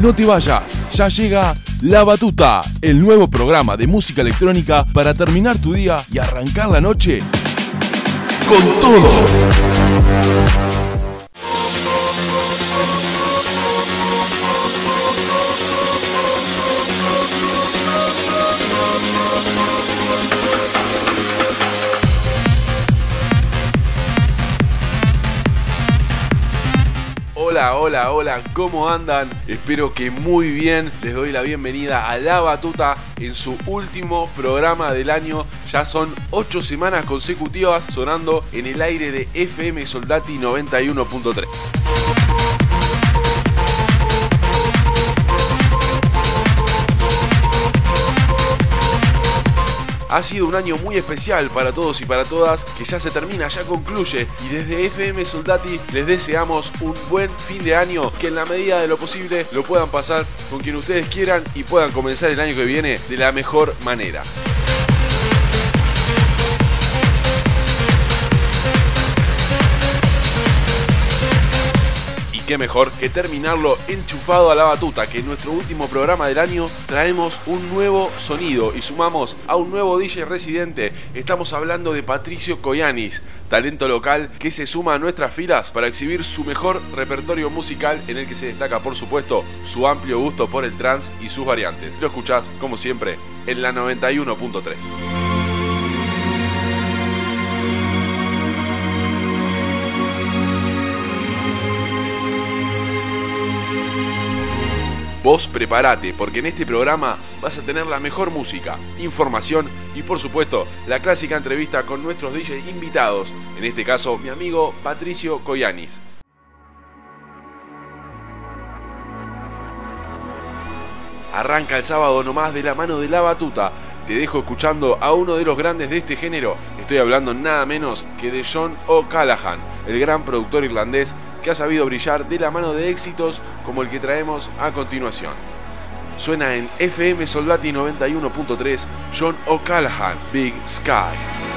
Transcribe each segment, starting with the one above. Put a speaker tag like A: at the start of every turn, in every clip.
A: No te vayas, ya llega La Batuta, el nuevo programa de música electrónica para terminar tu día y arrancar la noche con todo. Hola, hola, ¿cómo andan? Espero que muy bien. Les doy la bienvenida a La Batuta en su último programa del año. Ya son 8 semanas consecutivas sonando en el aire de FM Soldati 91.3. Ha sido un año muy especial para todos y para todas, que ya se termina, ya concluye. Y desde FM Soldati les deseamos un buen fin de año, que en la medida de lo posible lo puedan pasar con quien ustedes quieran y puedan comenzar el año que viene de la mejor manera. Qué mejor que terminarlo enchufado a la batuta, que en nuestro último programa del año traemos un nuevo sonido y sumamos a un nuevo DJ residente. Estamos hablando de Patricio Coyanis, talento local que se suma a nuestras filas para exhibir su mejor repertorio musical en el que se destaca por supuesto su amplio gusto por el trance y sus variantes. Lo escuchás como siempre en la 91.3. Vos prepárate, porque en este programa vas a tener la mejor música, información y por supuesto la clásica entrevista con nuestros DJs invitados, en este caso mi amigo Patricio Coyanis. Arranca el sábado nomás de la mano de la batuta. Te dejo escuchando a uno de los grandes de este género. Estoy hablando nada menos que de John O'Callaghan, el gran productor irlandés que ha sabido brillar de la mano de éxitos como el que traemos a continuación. Suena en FM Soldati 91.3 John O'Callaghan, Big Sky.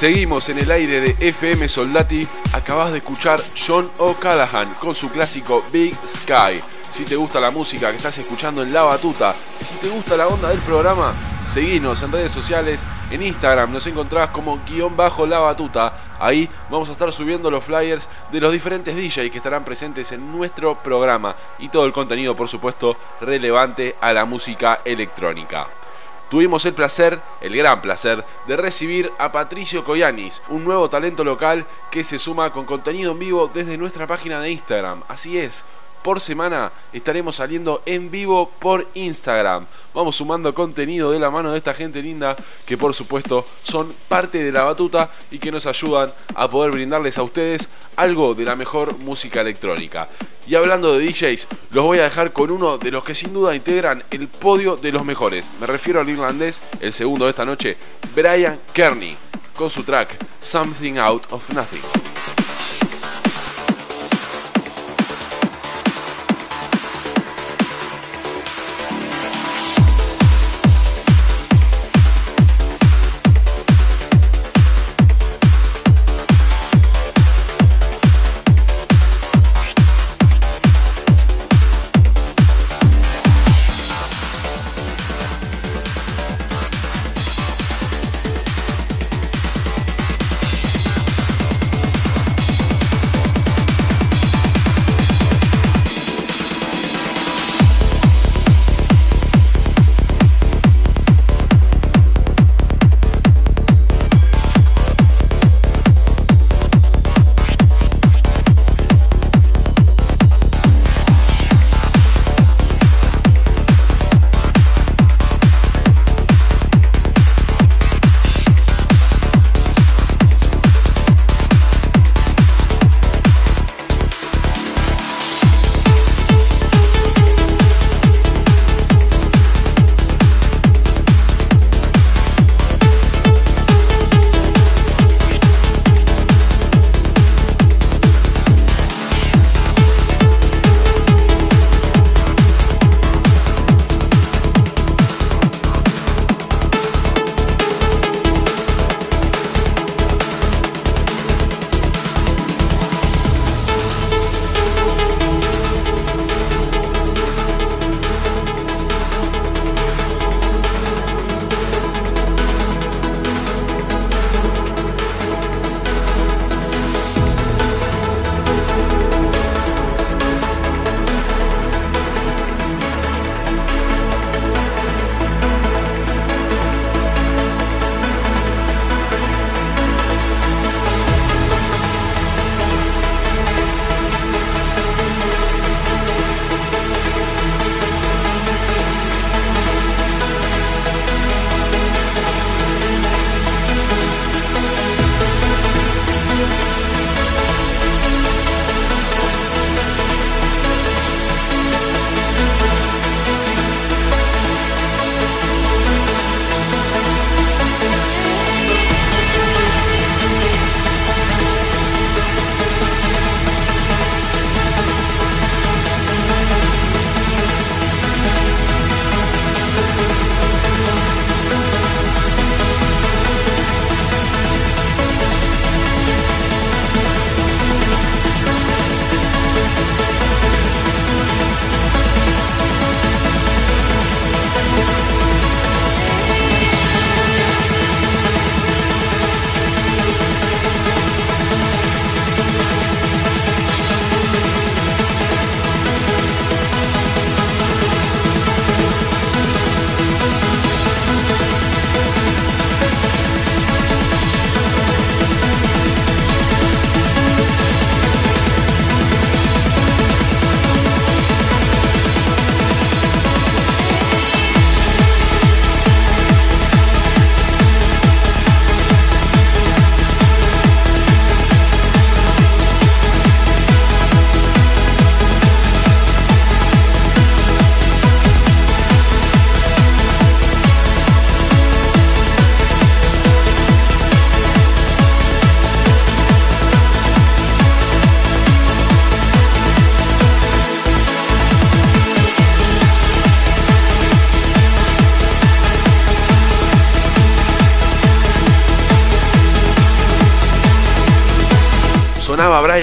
A: Seguimos en el aire de FM Soldati. Acabas de escuchar John O'Callaghan con su clásico Big Sky. Si te gusta la música que estás escuchando en La Batuta, si te gusta la onda del programa, seguinos en redes sociales. En Instagram nos encontrás como guion bajo La Batuta. Ahí vamos a estar subiendo los flyers de los diferentes DJs que estarán presentes en nuestro programa y todo el contenido, por supuesto, relevante a la música electrónica. Tuvimos el placer, el gran placer, de recibir a Patricio Coyanis, un nuevo talento local que se suma con contenido en vivo desde nuestra página de Instagram. Así es, por semana estaremos saliendo en vivo por Instagram. Vamos sumando contenido de la mano de esta gente linda que por supuesto son parte de la batuta y que nos ayudan a poder brindarles a ustedes algo de la mejor música electrónica. Y hablando de DJs, los voy a dejar con uno de los que sin duda integran el podio de los mejores. Me refiero al irlandés, el segundo de esta noche, Brian Kearney, con su track Something Out of Nothing.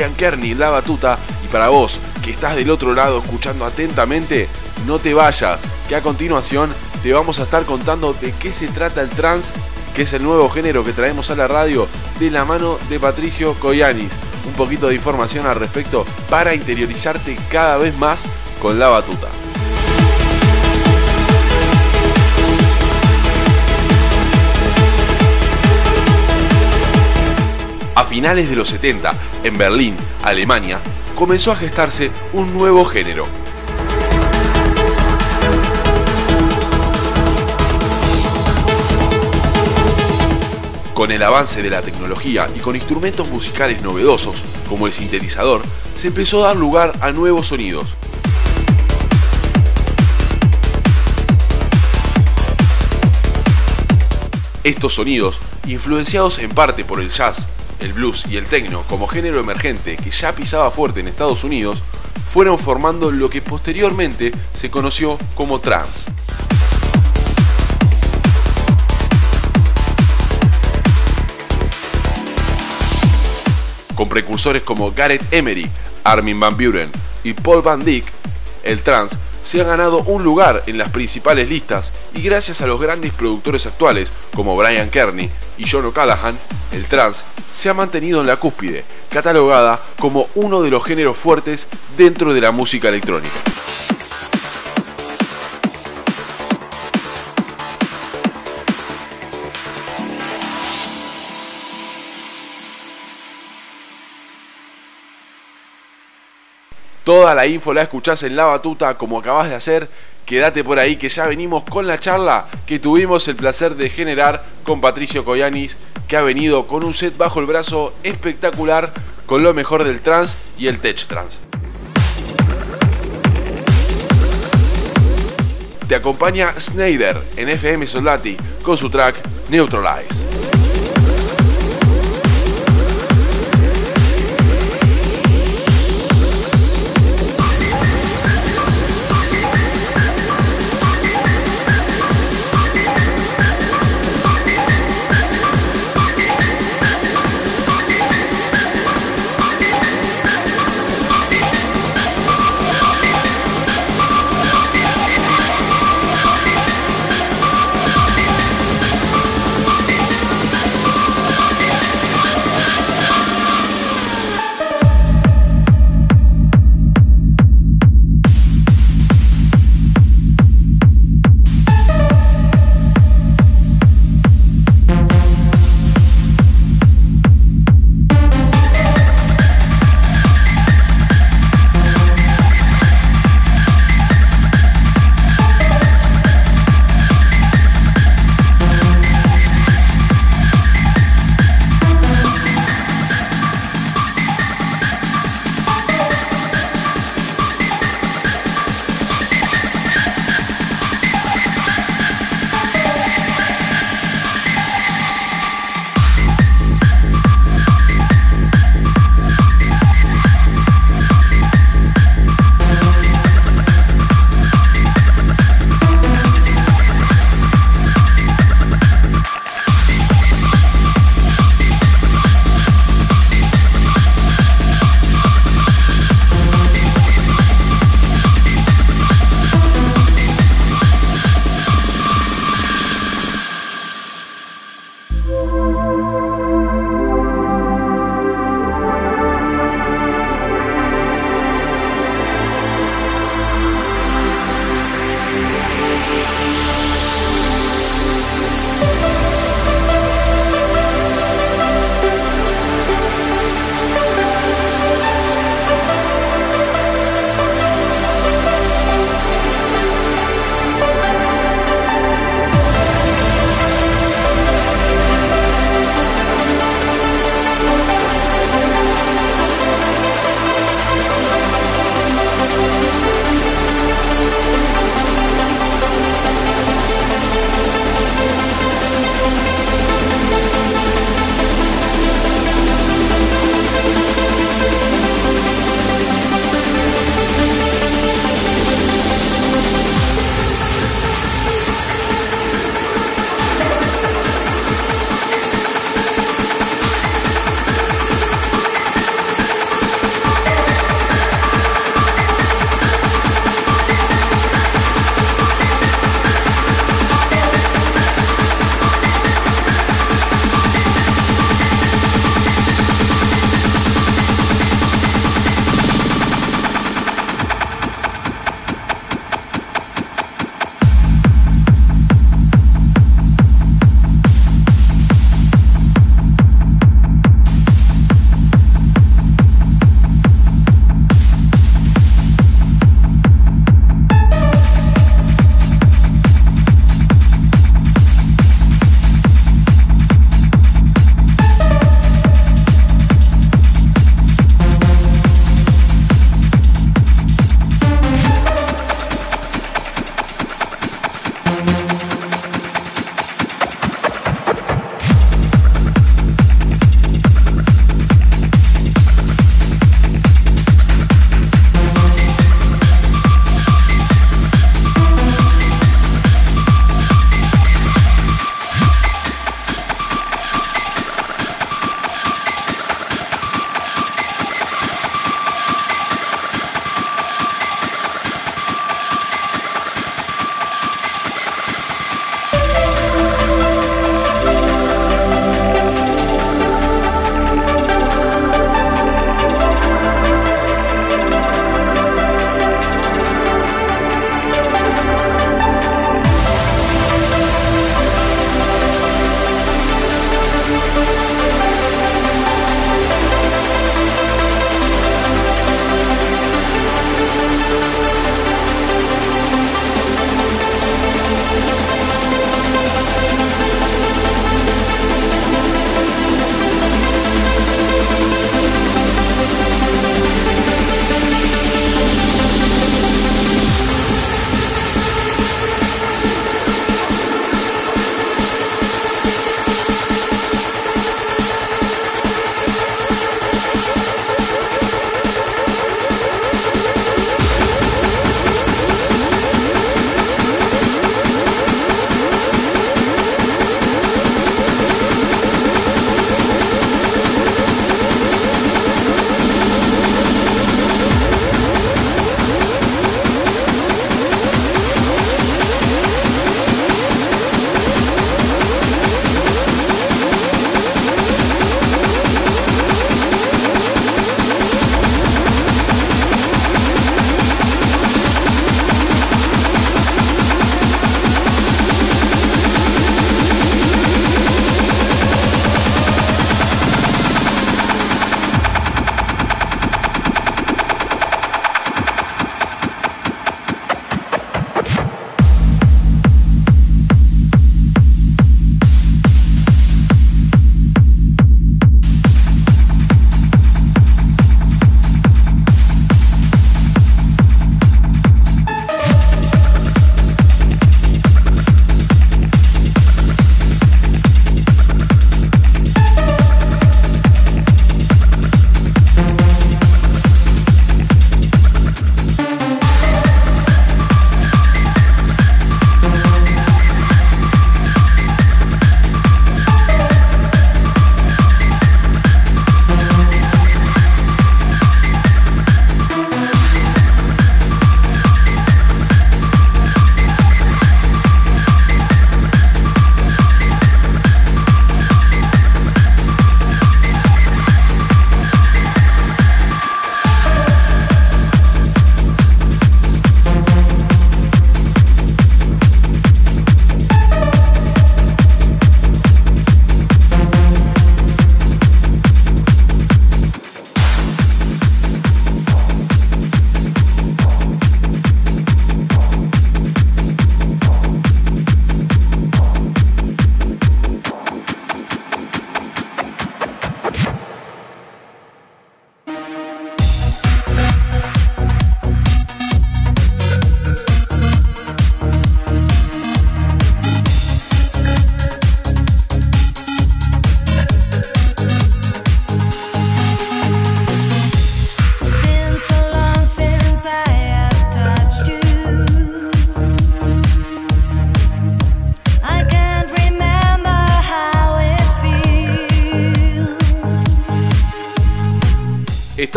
A: Brian Kearney la batuta y para vos, que estás del otro lado escuchando atentamente, no te vayas, que a continuación te vamos a estar contando de qué se trata el trance, que es el nuevo género que traemos a la radio de la mano de Patricio Coyanis. Un poquito de información al respecto para interiorizarte cada vez más con la batuta. A finales de los 70, en Berlín, Alemania, comenzó a gestarse un nuevo género. Con el avance de la tecnología y con instrumentos musicales novedosos, como el sintetizador, se empezó a dar lugar a nuevos sonidos. Estos sonidos, influenciados en parte por el jazz, el blues y el techno como género emergente que ya pisaba fuerte en Estados Unidos, fueron formando lo que posteriormente se conoció como trance. Con precursores como Gareth Emery, Armin Van Buren y Paul Van Dyck, el trance se ha ganado un lugar en las principales listas y gracias a los grandes productores actuales como Brian Kearney y John O'Callaghan, el trance se ha mantenido en la cúspide, catalogada como uno de los géneros fuertes dentro de la música electrónica. Toda la info la escuchás en la batuta como acabas de hacer. Quédate por ahí que ya venimos con la charla que tuvimos el placer de generar con Patricio Coyanis, que ha venido con un set bajo el brazo espectacular con lo mejor del trance y el tech trance. Te acompaña Snyder en FM Soldati con su track Neutralize.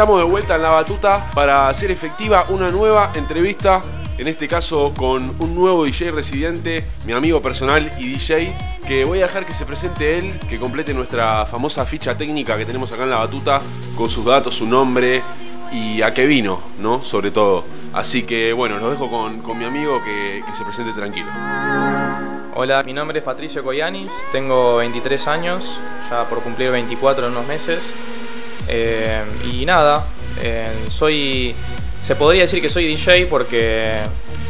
A: Estamos de vuelta en la batuta para hacer efectiva una nueva entrevista, en este caso con un nuevo DJ residente, mi amigo personal y DJ, que voy a dejar que se presente él, que complete nuestra famosa ficha técnica que tenemos acá en la batuta, con sus datos, su nombre y a qué vino, ¿no? Sobre todo. Así que bueno, los dejo con, mi amigo que, que se presente tranquilo.
B: Hola, mi nombre es Patricio Coyanis, tengo 23 años, ya por cumplir 24 en unos meses. Eh, y nada, eh, soy. Se podría decir que soy DJ porque,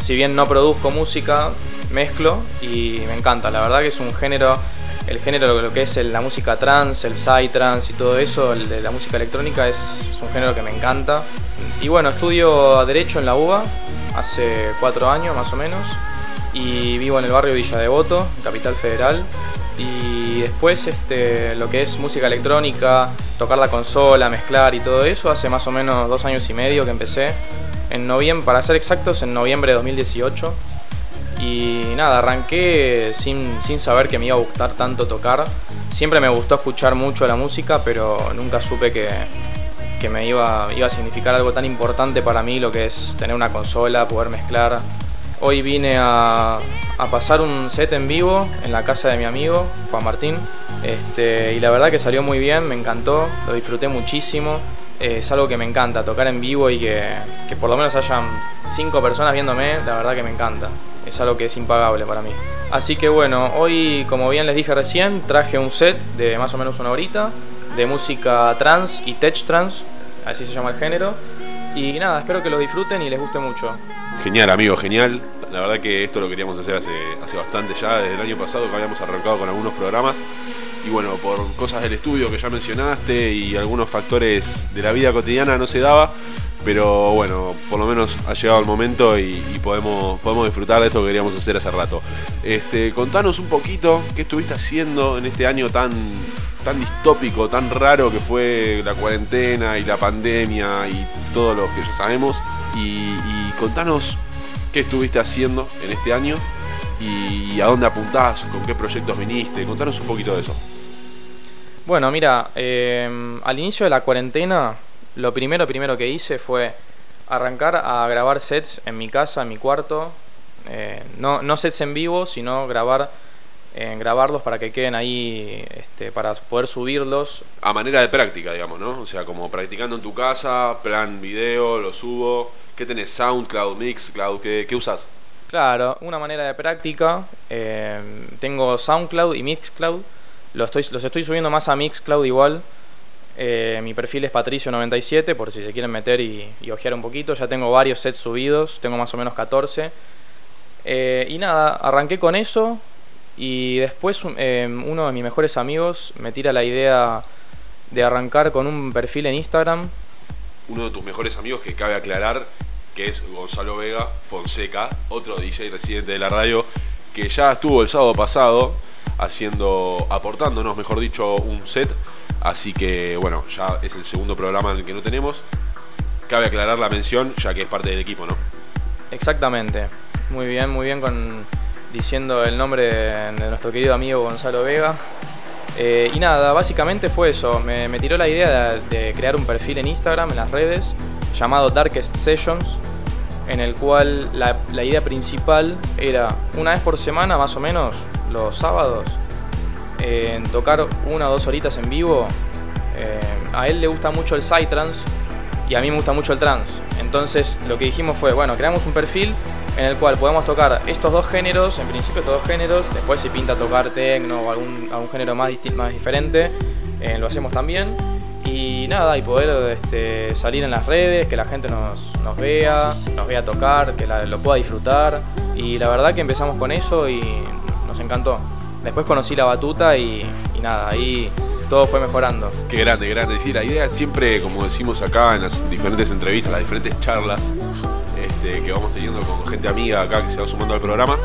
B: si bien no produzco música, mezclo y me encanta. La verdad que es un género, el género, lo que es la música trans, el psytrance y todo eso, el de la música electrónica, es, es, un género que me encanta. Y bueno, estudio Derecho en la UBA hace cuatro años más o menos y vivo en el barrio Villa Devoto, Capital Federal. Y después este, lo que es música electrónica, tocar la consola, mezclar y todo eso, hace más o menos dos años y medio que empecé. En noviembre, para ser exactos, en noviembre de 2018. Y nada, arranqué sin, sin saber que me iba a gustar tanto tocar. Siempre me gustó escuchar mucho la música, pero nunca supe que, que me iba, iba a significar algo tan importante para mí, lo que es tener una consola, poder mezclar Hoy vine a, pasar un set en vivo en la casa de mi amigo, Juan Martín. Este, y la verdad que salió muy bien, me encantó, lo disfruté muchísimo. es algo que me encanta, tocar en vivo y que, que por lo menos hayan cinco personas viéndome, la verdad que me encanta. Es algo que es impagable para mí. Así que bueno, hoy como bien les dije recién, traje un set de más o menos una horita de música trans y tech trans, así se llama el género. Y nada, espero que lo disfruten y les guste mucho.
A: Genial, amigo, genial. La verdad que esto lo queríamos hacer hace, hace bastante ya, desde el año pasado que habíamos arrancado con algunos programas. Y bueno, por cosas del estudio que ya mencionaste y algunos factores de la vida cotidiana no se daba. Pero bueno, por lo menos ha llegado el momento y, podemos, podemos disfrutar de esto que queríamos hacer hace rato. Este, contanos un poquito qué estuviste haciendo en este año tan, tan distópico, tan raro que fue la cuarentena y la pandemia y todo lo que ya sabemos. Y, contanos qué estuviste haciendo en este año y a dónde apuntás, con qué proyectos viniste. Contanos un poquito de eso.
B: Bueno, mira, em, al inicio de la cuarentena, lo primero, primero que hice fue arrancar a grabar sets en mi casa, en mi cuarto. Eh, no, no sets en vivo, sino grabar en grabarlos para que queden ahí, este, para poder subirlos.
A: A manera de práctica, digamos, ¿no? O sea, como practicando en tu casa, plan video, lo subo. ¿Qué tenés? SoundCloud, Mixcloud, ¿qué, qué usas?
B: Claro, una manera de práctica. Eh, tengo SoundCloud y Mixcloud. Los estoy, los estoy subiendo más a Mixcloud igual. Eh, mi perfil es Patricio97, por si se quieren meter y, y, ojear un poquito. Ya tengo varios sets subidos, tengo más o menos 14. Eh, y nada, arranqué con eso. Y después em, uno de mis mejores amigos me tira la idea de arrancar con un perfil en Instagram.
A: Uno de tus mejores amigos que cabe aclarar que es Gonzalo Vega Fonseca, otro DJ residente de la radio, que ya estuvo el sábado pasado haciendo, aportándonos, mejor dicho, un set. Así que bueno, ya es el segundo programa en el que no tenemos. Cabe aclarar la mención, ya que es parte del equipo, ¿no?
B: Exactamente. Muy bien, muy bien con diciendo el nombre de, nuestro querido amigo Gonzalo Vega. Eh, y nada, básicamente fue eso. Me, tiró la idea de, crear un perfil en Instagram, en las redes, llamado Darkest Sessions, en el cual la, idea principal era una vez por semana, más o menos, los sábados, tocar una o dos horitas en vivo. Eh, a él le gusta mucho el psytrance y a mí me gusta mucho el trance. Entonces lo que dijimos fue, bueno, creamos un perfil en el cual podemos tocar estos dos géneros, en principio estos dos géneros, después si pinta tocar techno o algún, algún género más, más diferente, eh, lo hacemos también. Y nada, y poder este, salir en las redes, que la gente nos, vea, nos vea tocar, que lo pueda disfrutar. Y la verdad que empezamos con eso y nos encantó. Después conocí la batuta y, y nada, ahí todo fue mejorando.
A: Qué grande, grande. Sí, la idea siempre, como decimos acá en las diferentes entrevistas, las diferentes charlas, este, que vamos teniendo con gente amiga acá que se va sumando al programa.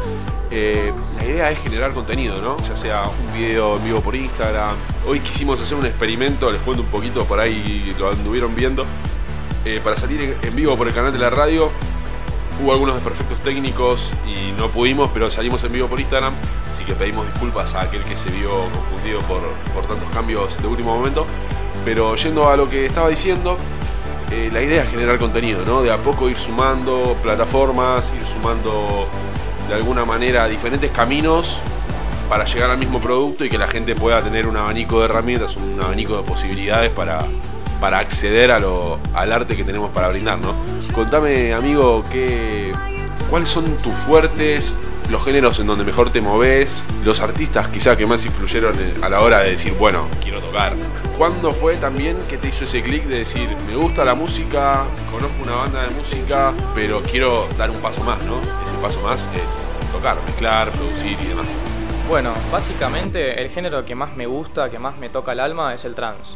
A: Eh, la idea es generar contenido, ¿no? Ya sea un video en vivo por Instagram. Hoy quisimos hacer un experimento, les cuento un poquito, por ahí lo anduvieron viendo. Eh, para salir en vivo por el canal de la radio, hubo algunos desperfectos técnicos y no pudimos, pero salimos en vivo por Instagram. Así que pedimos disculpas a aquel que se vio confundido por, por tantos cambios de último momento. Pero yendo a lo que estaba diciendo, eh, la idea es generar contenido, ¿no? De a poco ir sumando plataformas, ir sumando de alguna manera diferentes caminos para llegar al mismo producto y que la gente pueda tener un abanico de herramientas, un abanico de posibilidades para, para acceder a lo, al arte que tenemos para brindar, ¿no? Contame, amigo, qué, cuáles son tus fuertes, los géneros en donde mejor te moves, los artistas quizá que más influyeron a la hora de decir, bueno, quiero tocar. ¿Cuándo fue también que te hizo ese clic de decir, me gusta la música, conozco una banda de música, pero quiero dar un paso más, ¿no? Ese paso más es tocar, mezclar, producir y demás.
B: Bueno, básicamente el género que más me gusta, que más me toca el alma es el trance.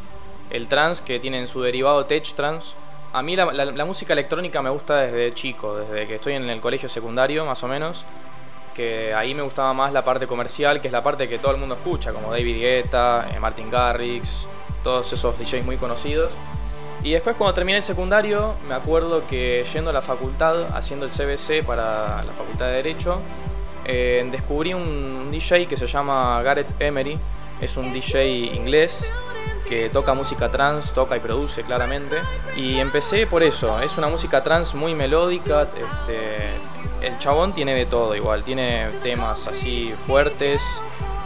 B: El trance que tiene en su derivado tech trance. A mí la, la música electrónica me gusta desde chico, desde que estoy en el colegio secundario más o menos que ahí me gustaba más la parte comercial, que es la parte que todo el mundo escucha, como David Guetta, eh, Martin Garrix, todos esos DJs muy conocidos. Y después cuando terminé el secundario, me acuerdo que yendo a la facultad, haciendo el CBC para la Facultad de Derecho, eh, descubrí un, DJ que se llama Gareth Emery, es un DJ inglés que toca música trans, toca y produce claramente. Y empecé por eso, es una música trans muy melódica, este, el chabón tiene de todo igual, tiene temas así fuertes,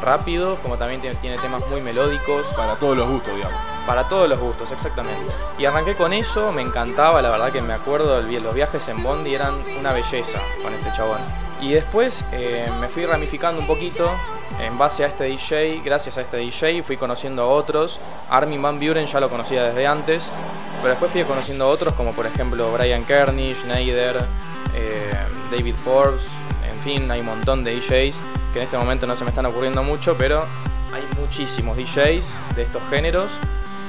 B: rápidos, como también tiene, temas muy melódicos.
A: Para todos los gustos, digamos.
B: Para todos los gustos, exactamente. Y arranqué con eso, me encantaba, la verdad que me acuerdo, los viajes en Bondi eran una belleza con este chabón. Y después eh, me fui ramificando un poquito en base a este DJ, gracias a este DJ fui conociendo a otros. Armin Van Buren ya lo conocía desde antes, pero después fui conociendo a otros como por ejemplo Brian Kearney, Schneider, eh, David Forbes, en fin, hay un montón de DJs que en este momento no se me están ocurriendo mucho, pero hay muchísimos DJs de estos géneros.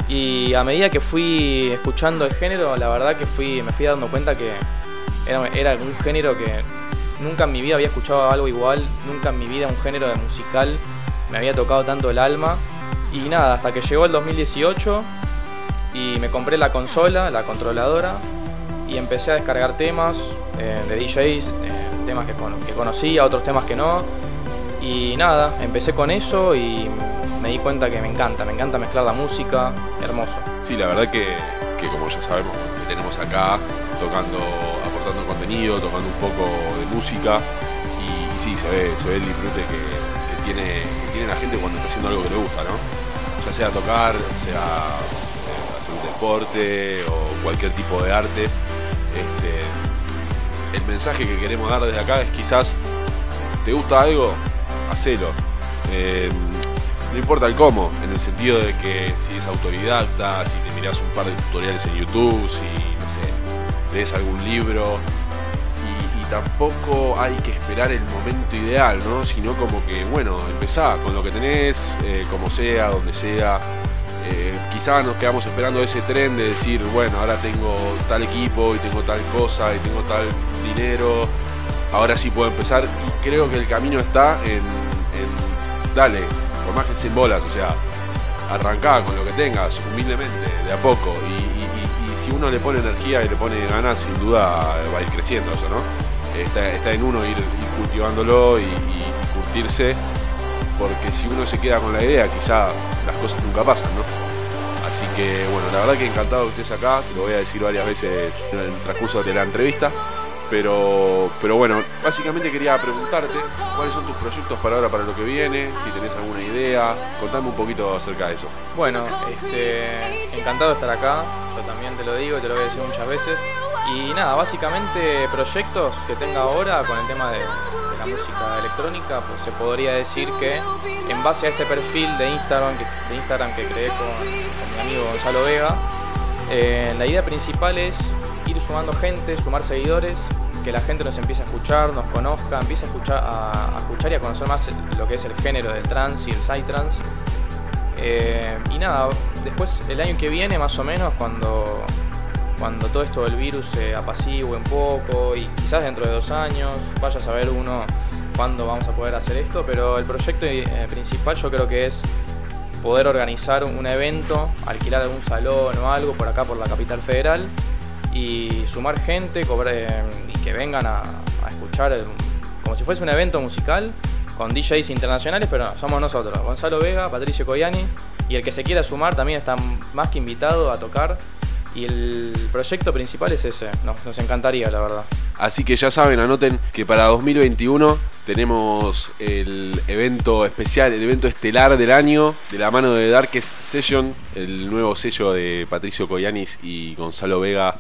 B: Y a medida que fui escuchando el género, la verdad que fui, me fui dando cuenta que era, era un género que nunca en mi vida había escuchado algo igual, nunca en mi vida un género de musical me había tocado tanto el alma. Y nada, hasta que llegó el 2018 y me compré la consola, la controladora, y empecé a descargar temas eh, de DJs, eh, temas que, que conocía, otros temas que no. Y nada, empecé con eso y me di cuenta que me encanta, me encanta mezclar la música, hermoso.
A: Sí, la verdad que, que como ya sabemos, tenemos acá tocando, aportando contenido, tocando un poco de música y, sí, se ve, se ve el disfrute que, tiene, tiene la gente cuando está haciendo algo que le gusta, ¿no? Ya sea tocar, sea eh, hacer un deporte o cualquier tipo de arte el mensaje que queremos dar desde acá es quizás, ¿te gusta algo? Hacelo. Eh, no importa el cómo, en el sentido de que si es autodidacta, si te miras un par de tutoriales en YouTube, si, no sé, lees algún libro. Y, tampoco hay que esperar el momento ideal, ¿no? Sino como que, bueno, empezá con lo que tenés, eh, como sea, donde sea. Eh, quizás nos quedamos esperando ese tren de decir, bueno, ahora tengo tal equipo y tengo tal cosa y tengo tal dinero, ahora sí puedo empezar. Y creo que el camino está en, dale, por más que sin bolas, o sea, arrancá con lo que tengas, humildemente, de a poco. Y, si uno le pone energía y le pone ganas, sin duda va a ir creciendo eso, ¿no? Está, en uno ir, cultivándolo y, y curtirse, porque si uno se queda con la idea, quizá las cosas nunca pasan, ¿no? Así que bueno, la verdad que encantado que estés acá, te lo voy a decir varias veces en el transcurso de la entrevista. Pero, pero bueno, básicamente quería preguntarte cuáles son tus proyectos para ahora, para lo que viene, si tenés alguna idea, contame un poquito acerca de eso.
B: Bueno, este, encantado de estar acá, yo también te lo digo te lo voy a decir muchas veces. Y nada, básicamente proyectos que tenga ahora con el tema de, la música electrónica, pues se podría decir que en base a este perfil de Instagram que, Instagram que creé con, mi amigo Gonzalo Vega, eh, la idea principal es ir sumando gente, sumar seguidores, que la gente nos empiece a escuchar, nos conozca, empiece a escuchar, a, escuchar y a conocer más lo que es el género del trans y el psytrance. Eh, y nada, después el año que viene más o menos, cuando, cuando todo esto del virus se apacigue un poco y quizás dentro de dos años, vaya a saber uno cuándo vamos a poder hacer esto, pero el proyecto eh, principal yo creo que es poder organizar un evento, alquilar algún salón o algo por acá por la capital federal y sumar gente y que vengan a, escuchar como si fuese un evento musical con DJs internacionales, pero somos nosotros, Gonzalo Vega, Patricio Coyani, y el que se quiera sumar también está más que invitado a tocar. Y el proyecto principal es ese, nos, nos encantaría la verdad.
A: Así que ya saben, anoten que para 2021 tenemos el evento especial, el evento estelar del año, de la mano de Darkest Session, el nuevo sello de Patricio Coyanis y Gonzalo Vega,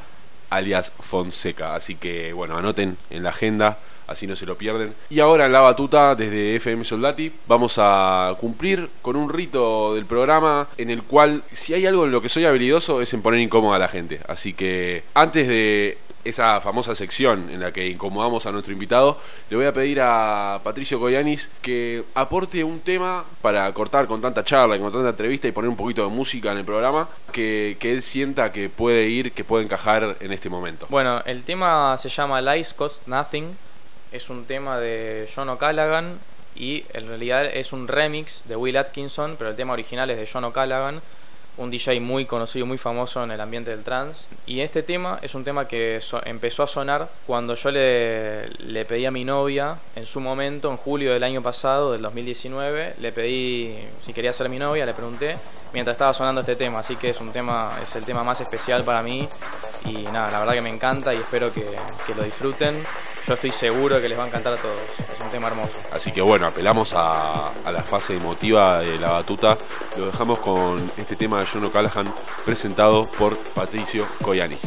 A: alias Fonseca. Así que bueno, anoten en la agenda así no se lo pierden. Y ahora en la batuta, desde FM Soldati, vamos a cumplir con un rito del programa en el cual, si hay algo en lo que soy habilidoso, es en poner incómoda a la gente. Así que antes de esa famosa sección en la que incomodamos a nuestro invitado, le voy a pedir a Patricio Coyanis que aporte un tema para cortar con tanta charla y con tanta entrevista y poner un poquito de música en el programa que, que él sienta que puede ir, que puede encajar en este momento.
B: Bueno, el tema se llama Lies Cost Nothing. Es un tema de John O'Callaghan y en realidad es un remix de Will Atkinson, pero el tema original es de John O'Callaghan un DJ muy conocido, muy famoso en el ambiente del trance. Y este tema es un tema que empezó a sonar cuando yo le, le, pedí a mi novia, en su momento, en julio del año pasado, del 2019, le pedí si quería ser mi novia, le pregunté, mientras estaba sonando este tema. Así que es un tema, es el tema más especial para mí. Y nada, la verdad que me encanta y espero que, que lo disfruten yo estoy seguro que les va a encantar a todos. Es un tema hermoso.
A: Así que bueno, apelamos a, a la fase emotiva de la batuta. Lo dejamos con este tema de John O'Callaghan presentado por Patricio Coyanis.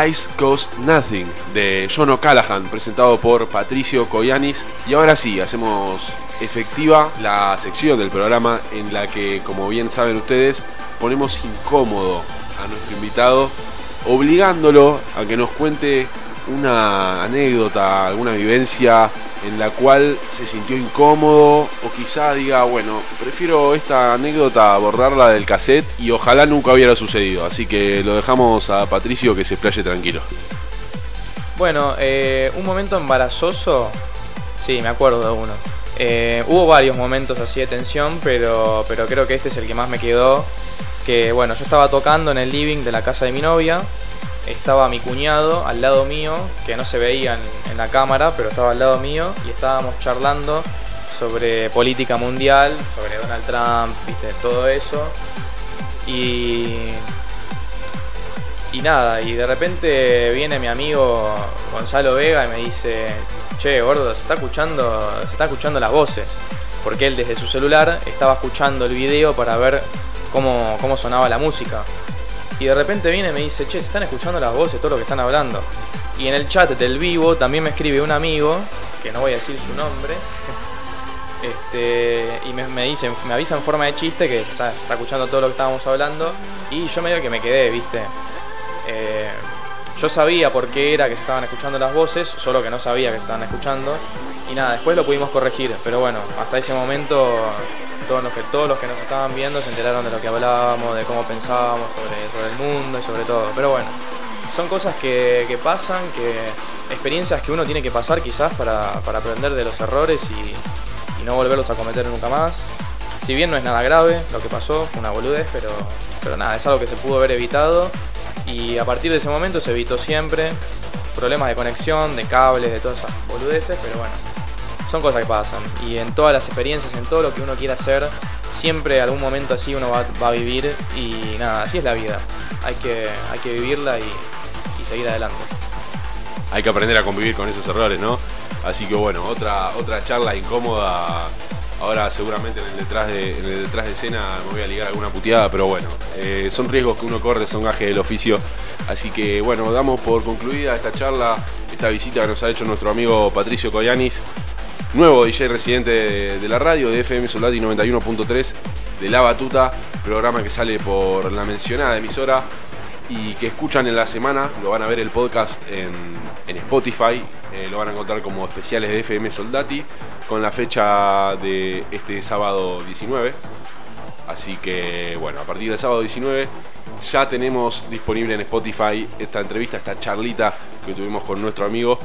A: Eyes Cost Nothing de John O'Callaghan, presentado por Patricio Coyanis. Y ahora sí, hacemos efectiva la sección del programa en la que, como bien saben ustedes, ponemos incómodo a nuestro invitado, obligándolo a que nos cuente una anécdota, alguna vivencia en la cual se sintió incómodo o quizá diga, bueno, prefiero esta anécdota borrarla del cassette y ojalá nunca hubiera sucedido. Así que lo dejamos a Patricio que se explaye tranquilo.
B: Bueno, eh, un momento embarazoso, sí, me acuerdo de uno. Eh, hubo varios momentos así de tensión, pero, pero creo que este es el que más me quedó. Que bueno, yo estaba tocando en el living de la casa de mi novia estaba mi cuñado al lado mío, que no se veía en, la cámara, pero estaba al lado mío, y estábamos charlando sobre política mundial, sobre Donald Trump, viste, todo eso. Y. Y nada, y de repente viene mi amigo Gonzalo Vega y me dice, che, gordo, se está escuchando, se está escuchando las voces. Porque él desde su celular estaba escuchando el video para ver cómo, cómo sonaba la música. Y de repente viene y me dice, che, se están escuchando las voces, todo lo que están hablando. Y en el chat del vivo también me escribe un amigo, que no voy a decir su nombre, este, y me, me, dicen, me avisa en forma de chiste que está, está escuchando todo lo que estábamos hablando. Y yo medio que me quedé, viste. Eh, yo sabía por qué era que se estaban escuchando las voces, solo que no sabía que se estaban escuchando. Y nada, después lo pudimos corregir, pero bueno, hasta ese momento todos los que todos los que nos estaban viendo se enteraron de lo que hablábamos, de cómo pensábamos sobre, el mundo y sobre todo. Pero bueno, son cosas que, pasan, que experiencias que uno tiene que pasar quizás para, aprender de los errores y, no volverlos a cometer nunca más. Si bien no es nada grave lo que pasó, una boludez, pero, pero nada, es algo que se pudo haber evitado y a partir de ese momento se evitó siempre problemas de conexión, de cables, de todas esas boludeces, pero bueno, son cosas que pasan. Y en todas las experiencias, en todo lo que uno quiera hacer, siempre algún momento así uno va, a vivir y nada, así es la vida. Hay que, hay que vivirla y, seguir adelante.
A: Hay que aprender a convivir con esos errores, ¿no? Así que bueno, otra, otra charla incómoda. Ahora seguramente en el, detrás de, en el detrás de escena me voy a ligar alguna puteada, pero bueno, eh, son riesgos que uno corre, son gajes del oficio. Así que bueno, damos por concluida esta charla, esta visita que nos ha hecho nuestro amigo Patricio Coyanis nuevo DJ residente de, la radio, de FM Soldati 91.3 de La Batuta, programa que sale por la mencionada emisora y que escuchan en la semana, lo van a ver el podcast en, Spotify, eh, lo van a encontrar como especiales de FM Soldati con la fecha de este sábado 19. Así que bueno, a partir del sábado 19 ya tenemos disponible en Spotify esta entrevista, esta charlita que tuvimos con nuestro amigo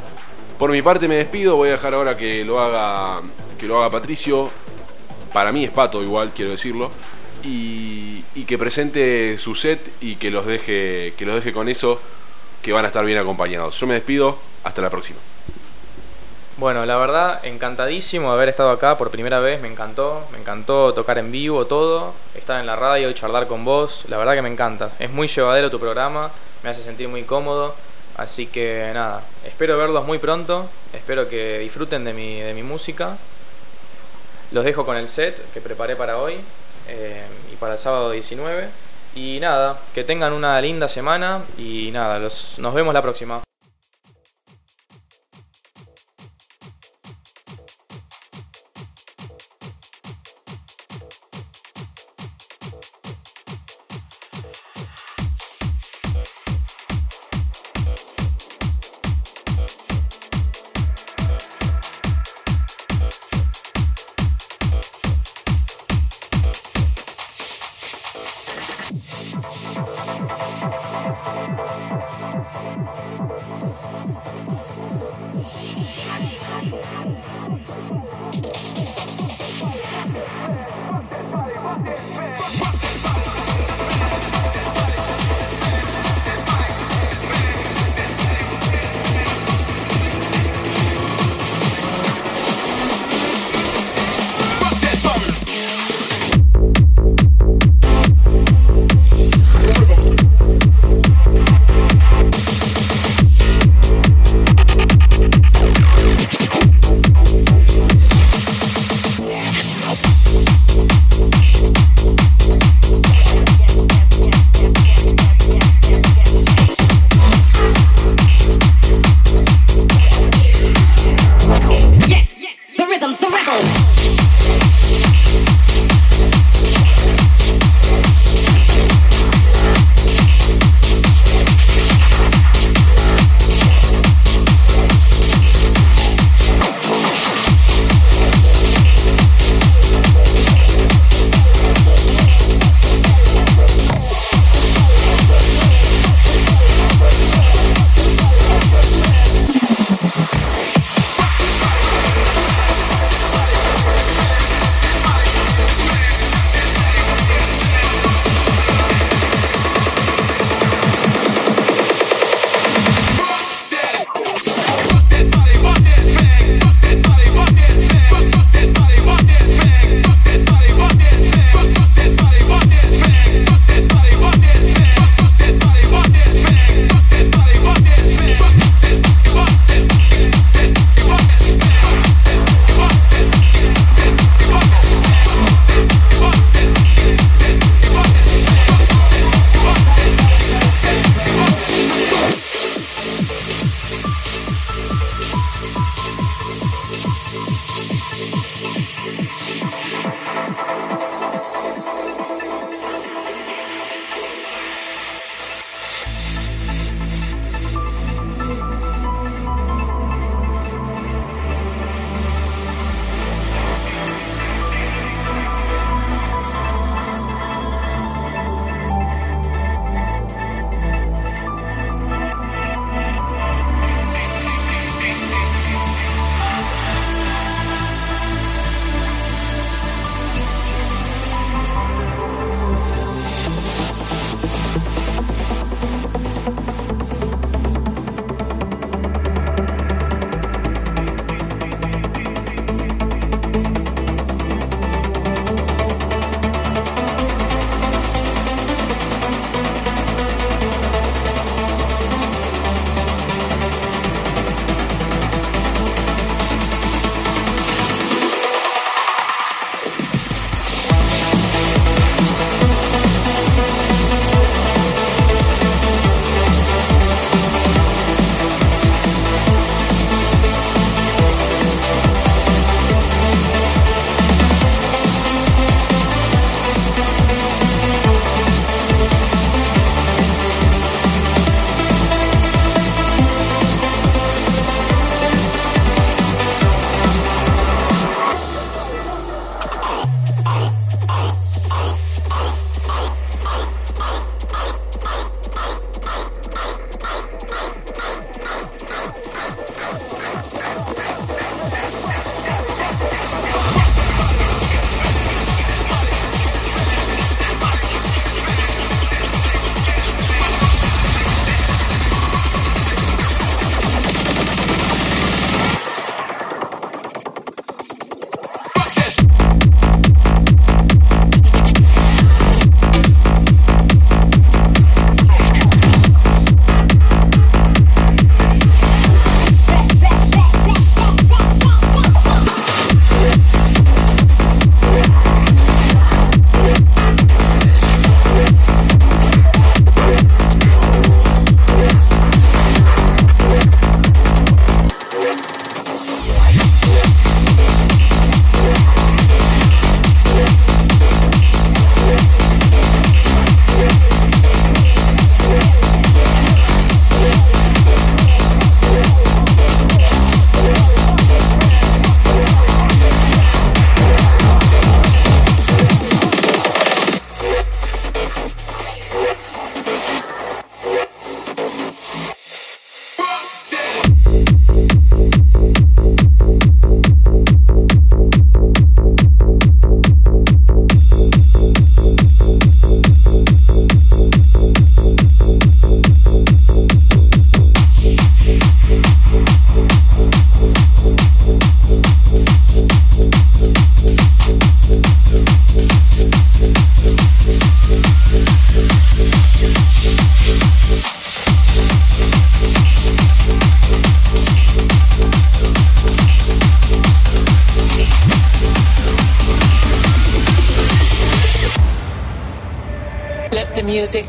A: por mi parte me despido, voy a dejar ahora que lo haga, que lo haga Patricio. Para mí es Pato igual, quiero decirlo. Y, que presente su set y que los deje que los deje con eso que van a estar bien acompañados. Yo me despido, hasta la próxima.
B: Bueno, la verdad, encantadísimo de haber estado acá por primera vez, me encantó, me encantó tocar en vivo todo, estar en la radio y charlar con vos, la verdad que me encanta, es muy llevadero tu programa, me hace sentir muy cómodo, Así que nada, espero verlos muy pronto, espero que disfruten de mi, de mi música. Los dejo con el set que preparé para hoy eh, y para el sábado 19. Y nada, que tengan una linda semana y nada, los, nos vemos la próxima.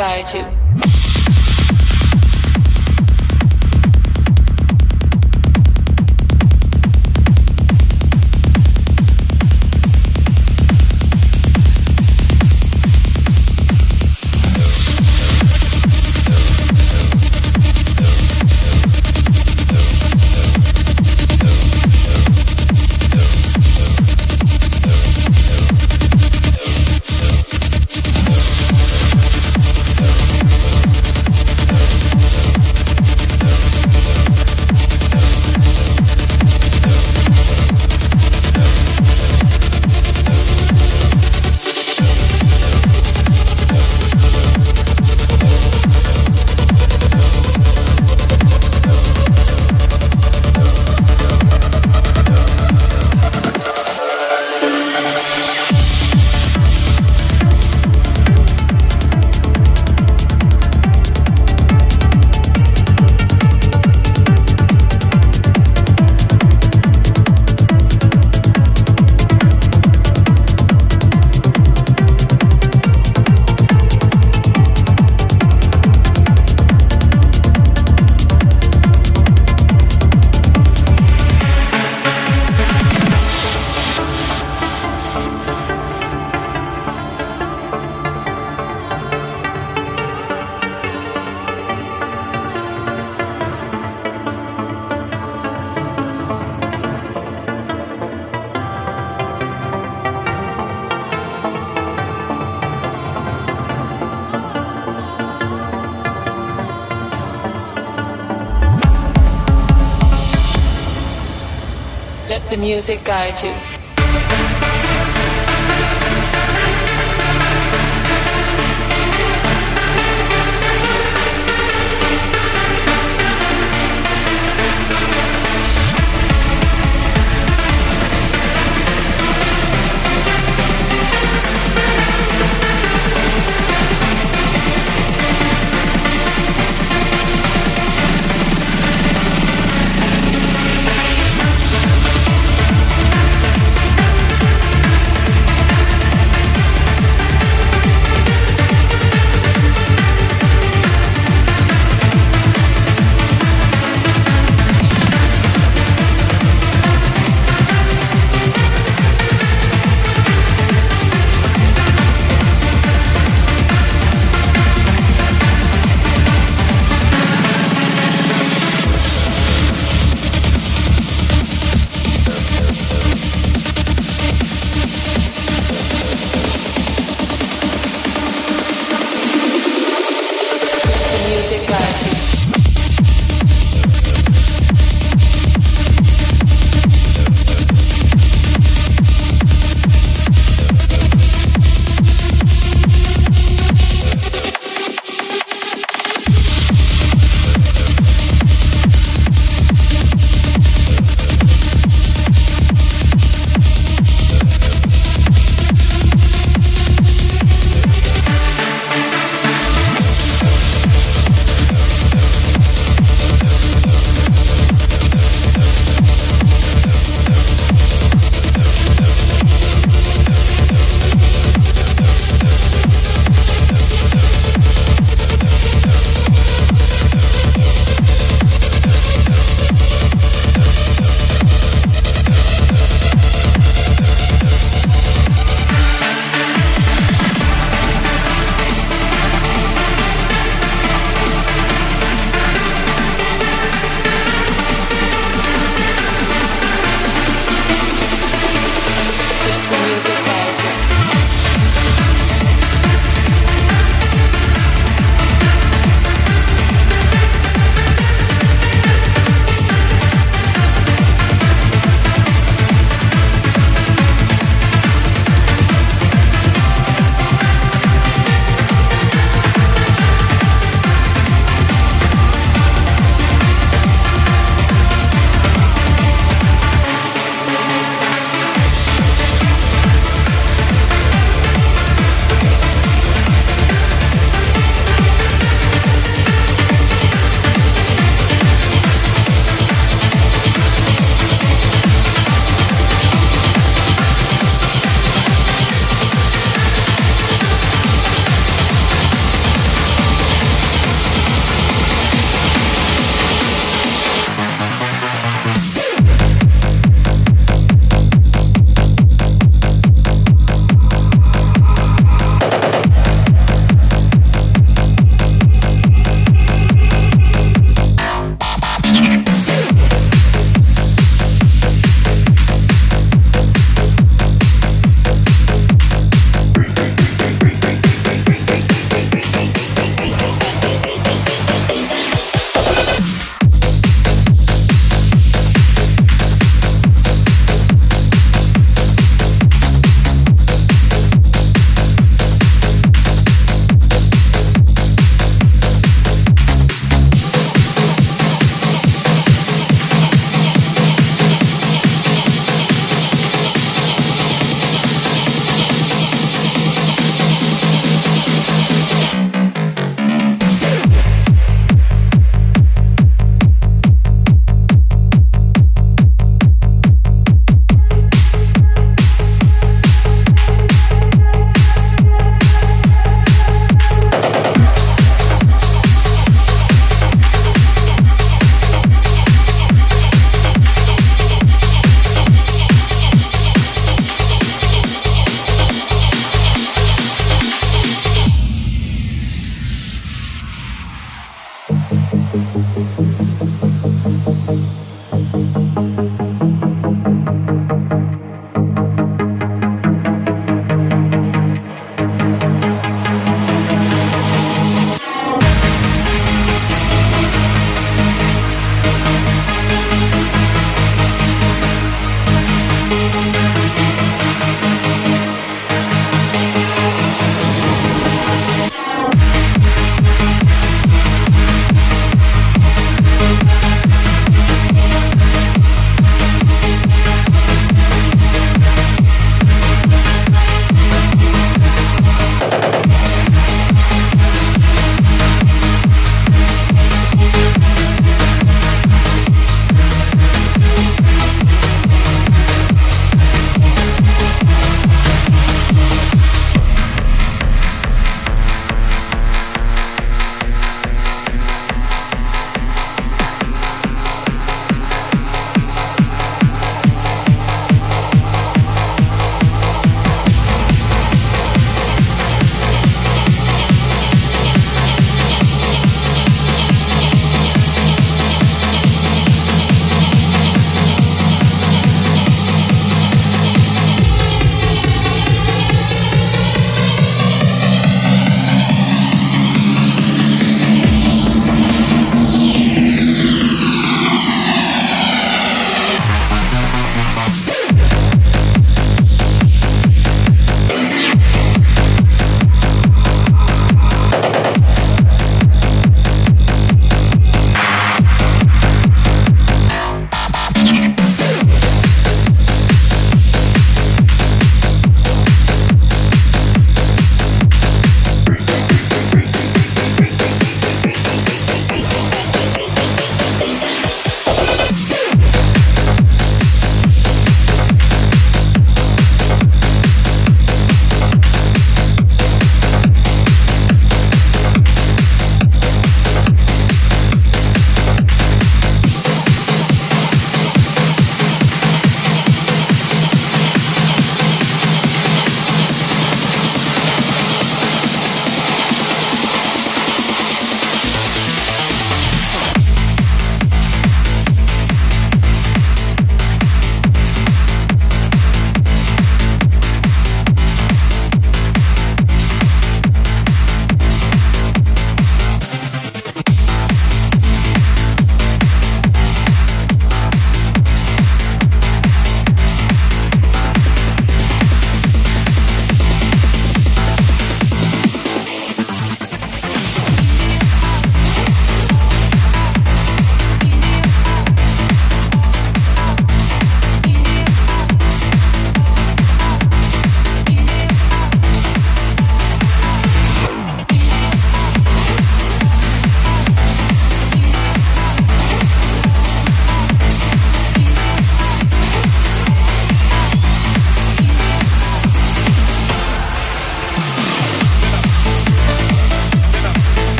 C: sky to
D: musicais.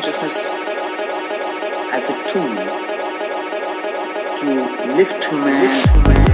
D: Consciousness as a tool to lift man.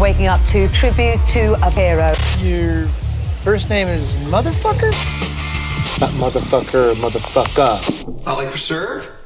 E: waking up to tribute to a hero.
F: Your first name is Motherfucker? Not Motherfucker, Motherfucker.
G: I like to
H: serve.